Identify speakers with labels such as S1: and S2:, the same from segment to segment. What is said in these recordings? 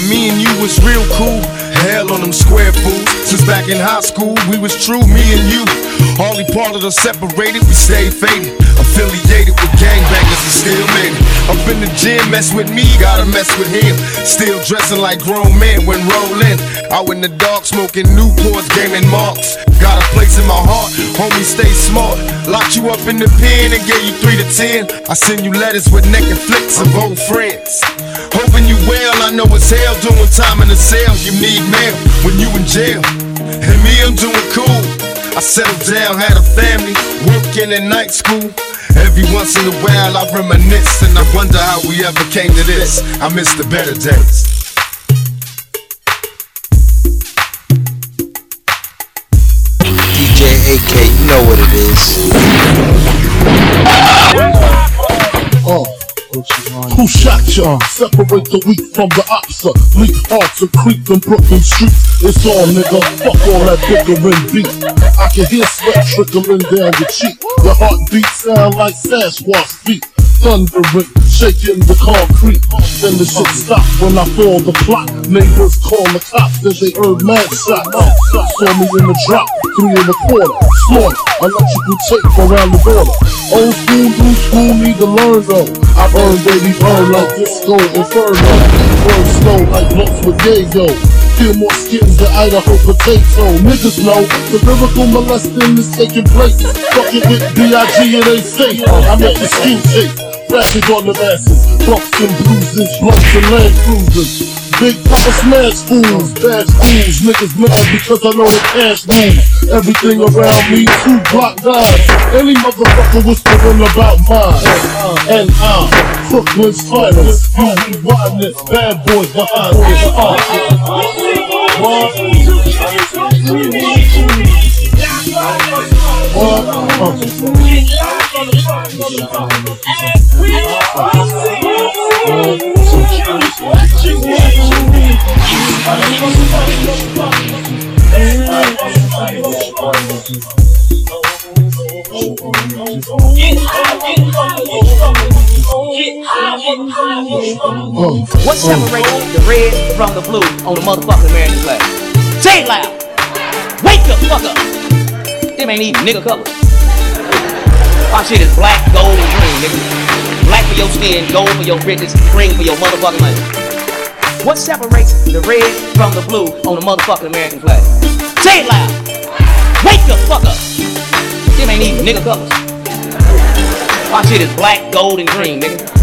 S1: Now me and you was real cool. Hell on them square fools. Since back in high school, we was true, me and you. Only part of us separated, we stayed faded. Affiliated with gangbangers and still made it. Up in the gym, mess with me, gotta mess with him. Still dressing like grown men when rolling. Out in the dark, smoking Newports, gaming marks. Got a place in my heart, homie, stay smart. Locked you up in the pen and gave you three to ten. I send you letters with neck and flicks of old friends. Hoping I know it's hell doing time in the cell. You need mail when you in jail. And me, I'm doing cool. I settled down, had a family, working in night school. Every once in a while I reminisce and I wonder how we ever came to this. I miss the better days.
S2: DJ AK, you know what it is.
S3: Who shot ya? Separate the weak from the opsa. Uh, Leak hearts and creep in Brooklyn streets. It's all nigga. Fuck all that bickering beat. I can hear sweat trickling down your cheek. Your heartbeat sound like Sasquatch feet. Thundering, shaking the concrete. Then the shit stop when I fall the plot. Neighbors call the cops, then they heard mad shots. Saw me in the drop, three and a quarter. Slaughter, electrical tape around the border. Old school, new school, need to learn though. I burn, baby, like disco inferno. Burn slow like with yayo. Kill more skins than Idaho potato. Niggas know the lyrical molesting is taking place. Fucking with B.I.G. and they safe. I make the skin shake. Rapping on the masses. Bumps and bruises, blunts and land cruisers. Big Papa smash fools, bad fools, niggas mad because I know the cash moves. Everything around me, two block guys. Any motherfucker whispering about mine. And I'm Brooklyn's finest. You be it, bad boys behind this. Uh. What?
S4: Separates the red from the blue on the motherfucking American flag? Say it loud. Wake the fuck up. Them ain't even nigga colors. My shit is black, gold, and green, nigga. Black for your skin, gold for your riches, green for your motherfucking money. What separates the red from the blue on the motherfucking American flag? Say it loud. Wake the fuck up. Them ain't even nigga colors. My shit is black, gold, and green, nigga.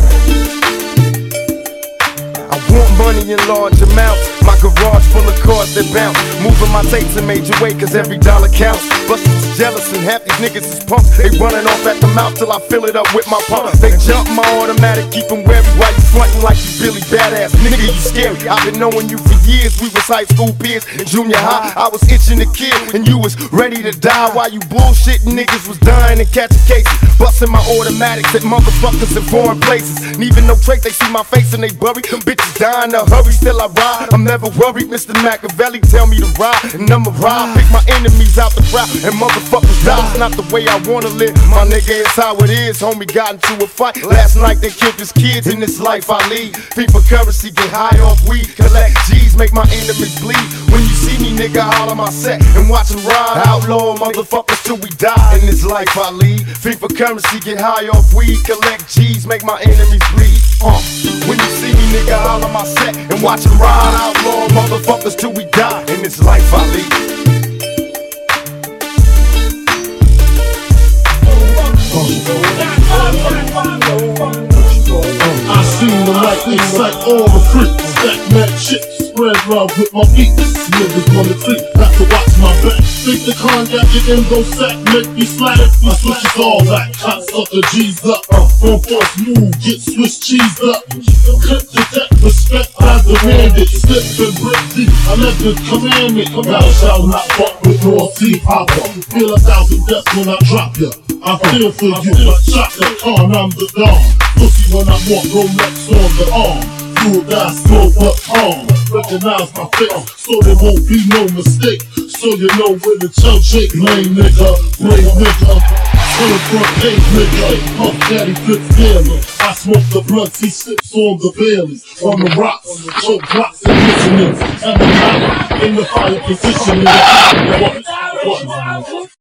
S1: Money in large amounts. My garage full of cars that bounce. Moving my tapes in major way, cause every dollar counts. Busters is jealous and half these niggas is punks. They running off at the mouth till I fill it up with my pump. They jump my automatic, keep them wary while you frontin' like you Billy Badass. Nigga, you scary. I've been knowing you for years. We was high school peers. In junior high, I was itching to kill, and you was ready to die while you bullshitting niggas was dying and catching cases. Busting my automatics at motherfuckers in foreign places. Leaving no trace, they see my face and they bury. Them bitches dying to hurry till I ride. I'm never worried, Mr. Machiavelli tell me to ride, and I'ma ride. Pick my enemies out the crowd, and motherfuckers die. It's not the way I wanna live, my nigga. It's how it is. Homie got into a fight last night. They killed his kids. In this life I lead, people currency get high off weed. Collect G's, make my enemies bleed. When you see me, nigga, holler my set and watch them ride. Outlaw motherfuckers till we die. In this life I lead, FIFA currency get high off weed. Collect G's, make my enemies bleed. Uh, when you see me, nigga, holler my set and watch them ride. Outlaw
S3: inside all the freaks. Stack mad shit, spread love with my feet. Niggas wanna creep, have to watch my back. Think the cognac in endo sack make me slack. My switch is all that, hot sucker G's up. Uh, On force move, get Swiss cheese up. Clip the deck, respect I demand it. Slip and brick I let the commandment. Thou shalt not fuck with North Sea Hopper. Feel a thousand deaths when I drop ya. I feel for you, but shot the con, I'm the dawn. Pussy when I walk, Rolex on the arm. Do You die slow but calm. Recognize my face, so there won't be no mistake. So you know where the chump shake, lame nigga, brave nigga. Turn front page nigga, Puff Daddy Fifth Taylor. I smoke the blunts, he sips on the Baileys, on the rocks, choke blocks and listeners, and the mouth in the fire position what, what,